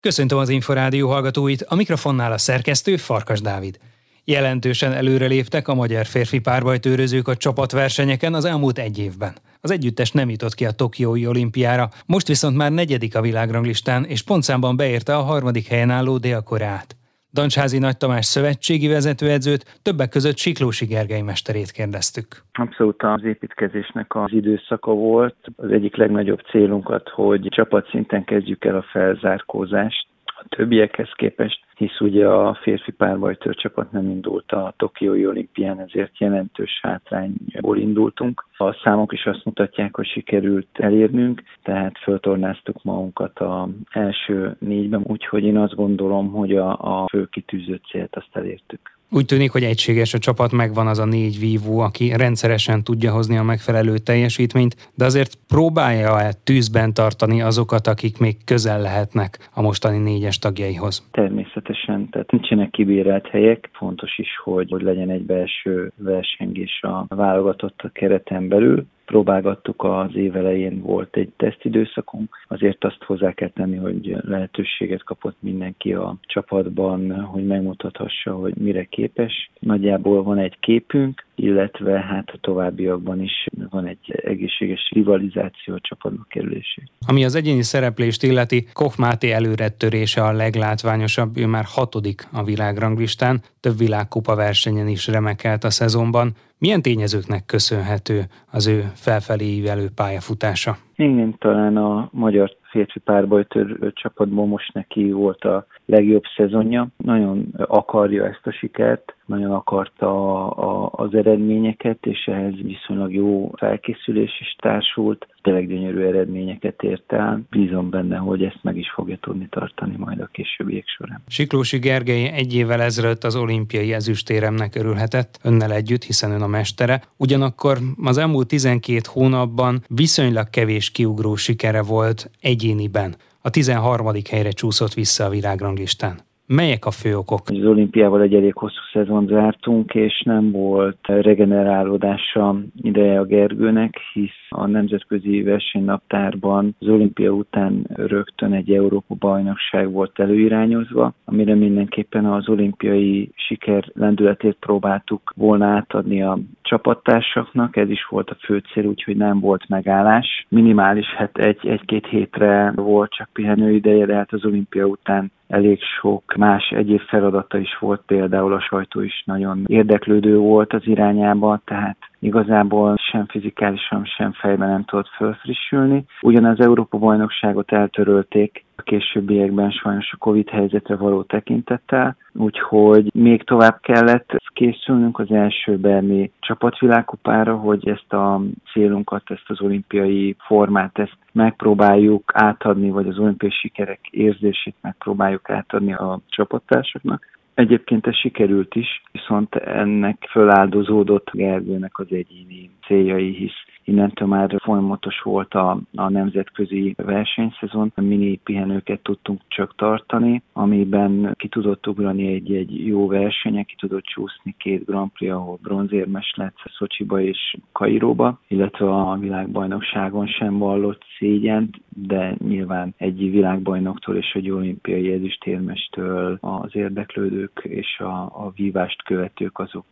Köszöntöm az Inforádió hallgatóit, a mikrofonnál a szerkesztő Farkas Dávid. Jelentősen előreléptek a magyar férfi párbajtőrözők a csapatversenyeken az elmúlt egy évben. Az együttes nem jutott ki a Tokiói olimpiára, most viszont már negyedik a világranglistán, és pontszámban beérte a harmadik helyen álló Dél-Koreát. Dancsházi Nagy Tamás szövetségi vezetőedzőt, többek között Siklósi Gergely mesterét kérdeztük. Abszolút az építkezésnek az időszaka volt. Az egyik legnagyobb célunkat, hogy csapatszinten kezdjük el a felzárkózást a többiekhez képest, hisz ugye a férfi párbajtőr csapat nem indult a Tokiói olimpián, ezért jelentős hátrányból indultunk. A számok is azt mutatják, hogy sikerült elérnünk, tehát föltornáztuk magunkat a első négyben, úgyhogy én azt gondolom, hogy a, a fő kitűzött célt azt elértük. Úgy tűnik, hogy egységes a csapat, megvan az a négy vívó, aki rendszeresen tudja hozni a megfelelő teljesítményt, de azért próbálja-e tűzben tartani azokat, akik még közel lehetnek a mostani négyes tagjaihoz? Természetesen, tehát nincsenek kibérelt helyek. Fontos is, hogy, hogy legyen egy belső versengés a válogatott a kereten belül próbálgattuk, az év elején volt egy tesztidőszakunk, azért azt hozzá kell tenni, hogy lehetőséget kapott mindenki a csapatban, hogy megmutathassa, hogy mire képes. Nagyjából van egy képünk, illetve hát a továbbiakban is van egy egészséges rivalizáció a csapatba kerülésé. Ami az egyéni szereplést illeti, Koch Máté előrettörése a leglátványosabb, ő már hatodik a világranglistán, több világkupa versenyen is remekelt a szezonban. Milyen tényezőknek köszönhető az ő felfelé ívelő pályafutása? Igen, talán a magyar férfi párbajtőr csapatból most neki volt a legjobb szezonja. Nagyon akarja ezt a sikert, nagyon akarta a, a, az eredményeket, és ehhez viszonylag jó felkészülés is társult. Tényleg gyönyörű eredményeket ért el. Bízom benne, hogy ezt meg is fogja tudni tartani majd a későbbiek során. Siklósi Gergely egy évvel ezelőtt az olimpiai ezüstéremnek örülhetett, önnel együtt, hiszen ön a mestere. Ugyanakkor az elmúlt 12 hónapban viszonylag kevés kiugró sikere volt egyéniben. A 13. helyre csúszott vissza a világranglistán. Melyek a fő okok? Az olimpiával egy elég hosszú szezon zártunk, és nem volt regenerálódása ideje a Gergőnek, hisz a nemzetközi versenynaptárban az olimpia után rögtön egy Európa bajnokság volt előirányozva, amire mindenképpen az olimpiai siker lendületét próbáltuk volna átadni a csapattársaknak, ez is volt a fő cél, úgyhogy nem volt megállás. Minimális, hát egy, egy-két hétre volt csak pihenőideje, de hát az olimpia után elég sok más egyéb feladata is volt, például a sajtó is nagyon érdeklődő volt az irányába, tehát igazából sem fizikálisan, sem fejben nem tudott fölfrissülni. Ugyanaz Európa bajnokságot eltörölték a későbbiekben sajnos a Covid helyzetre való tekintettel, úgyhogy még tovább kellett készülnünk az első Berni csapatvilágkupára, hogy ezt a célunkat, ezt az olimpiai formát, ezt megpróbáljuk átadni, vagy az olimpiai sikerek érzését megpróbáljuk átadni a csapattársaknak. Egyébként ez sikerült is, viszont ennek föláldozódott Gergőnek az egyéni céljai, hisz innentől már folyamatos volt a, a nemzetközi versenyszezon, mini pihenőket tudtunk csak tartani, amiben ki tudott ugrani egy-egy jó versenye, ki tudott csúszni két Grand Prix, ahol bronzérmes lett Szocsiba és Kairóba, illetve a világbajnokságon sem vallott szégyent, de nyilván egy világbajnoktól és egy olimpiai ezüstérmestől az érdeklődők és a, a vívást követők azok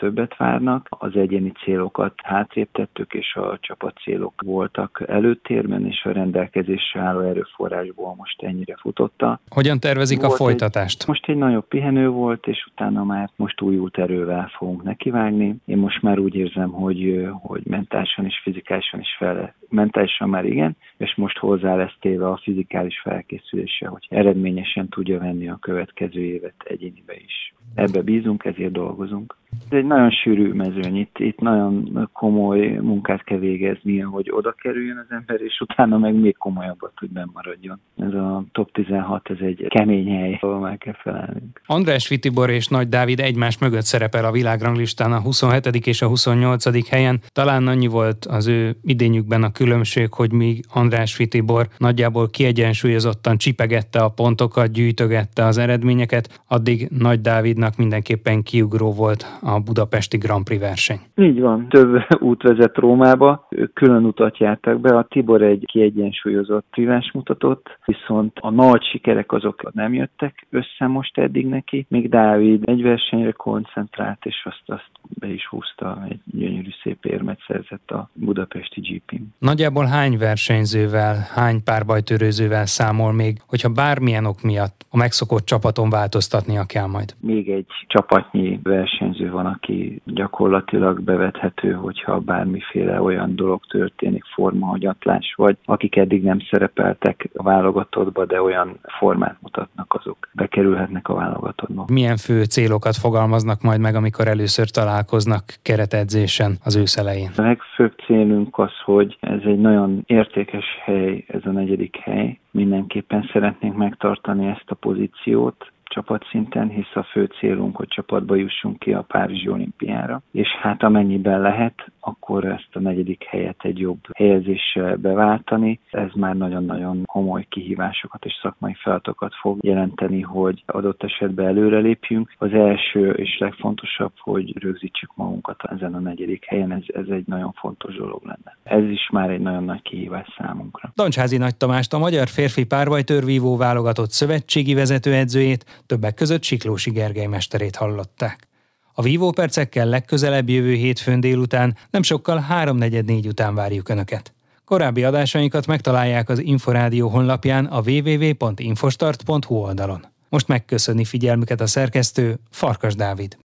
többet várnak. Az egyéni célokat hátrébb tettük, és a csapat célok voltak előtérben, és a rendelkezésre álló erőforrásból most ennyire futotta. Hogyan tervezik volt a folytatást? Egy, most egy nagyobb pihenő volt, és utána már most újult erővel fogunk nekivágni. Én most már úgy érzem, hogy, hogy mentálisan és fizikálisan is fel, mentálisan már igen, és most hozzá lesz téve a fizikális felkészülése, hogy eredményesen tudja venni a következő évet egyénibe is. Ebbe bízunk, ezért dolgozunk. Ez egy nagyon sűrű mezőny, itt, itt nagyon komoly munkát kell végezni, hogy oda kerüljön az ember, és utána meg még komolyabbat, hogy maradjon. Ez a top 16, ez egy kemény hely, ahol meg kell felelnünk. András Vitibor és Nagy Dávid egymás mögött szerepel a világranglistán a 27. és a 28. helyen. Talán annyi volt az ő idényükben a különbség, hogy míg András Vitibor nagyjából kiegyensúlyozottan csipegette a pontokat, gyűjtögette az eredményeket, addig Nagy Dávidnak mindenképpen kiugró volt a budapesti Grand Prix verseny. Így van, több út vezet Rómába, ők külön utat jártak be, a Tibor egy kiegyensúlyozott privás mutatott, viszont a nagy sikerek azok nem jöttek össze most eddig neki, még Dávid egy versenyre koncentrált, és azt, azt be is húzta, egy gyönyörű szép érmet szerzett a budapesti gp Nagyjából hány versenyzővel, hány párbajtörőzővel számol még, hogyha bármilyen ok miatt a megszokott csapaton változtatnia kell majd? Még egy csapatnyi versenyző van, aki gyakorlatilag bevethető, hogyha bármiféle olyan dolog történik, formahagyatlás, vagy akik eddig nem szerepeltek a válogatottba, de olyan formát mutatnak, azok bekerülhetnek a válogatottba. Milyen fő célokat fogalmaznak majd meg, amikor először találkoznak keretedzésen az ősz elején? A legfőbb célunk az, hogy ez egy nagyon értékes hely, ez a negyedik hely. Mindenképpen szeretnénk megtartani ezt a pozíciót, csapatszinten, hisz a fő célunk, hogy csapatba jussunk ki a Párizsi olimpiára. És hát amennyiben lehet, akkor ezt a negyedik helyet egy jobb helyezéssel beváltani. Ez már nagyon-nagyon komoly kihívásokat és szakmai feladatokat fog jelenteni, hogy adott esetben előrelépjünk. Az első és legfontosabb, hogy rögzítsük magunkat ezen a negyedik helyen, ez, ez egy nagyon fontos dolog lenne. Ez is már egy nagyon nagy kihívás számunkra. Dancsházi Nagy Tamást, a magyar férfi párbajtörvívó válogatott szövetségi vezetőedzőjét, többek között Siklósi Gergely mesterét hallották. A vívó percekkel legközelebb jövő hétfőn délután, nem sokkal 3.44 után várjuk Önöket. Korábbi adásainkat megtalálják az Inforádió honlapján a www.infostart.hu oldalon. Most megköszöni figyelmüket a szerkesztő Farkas Dávid.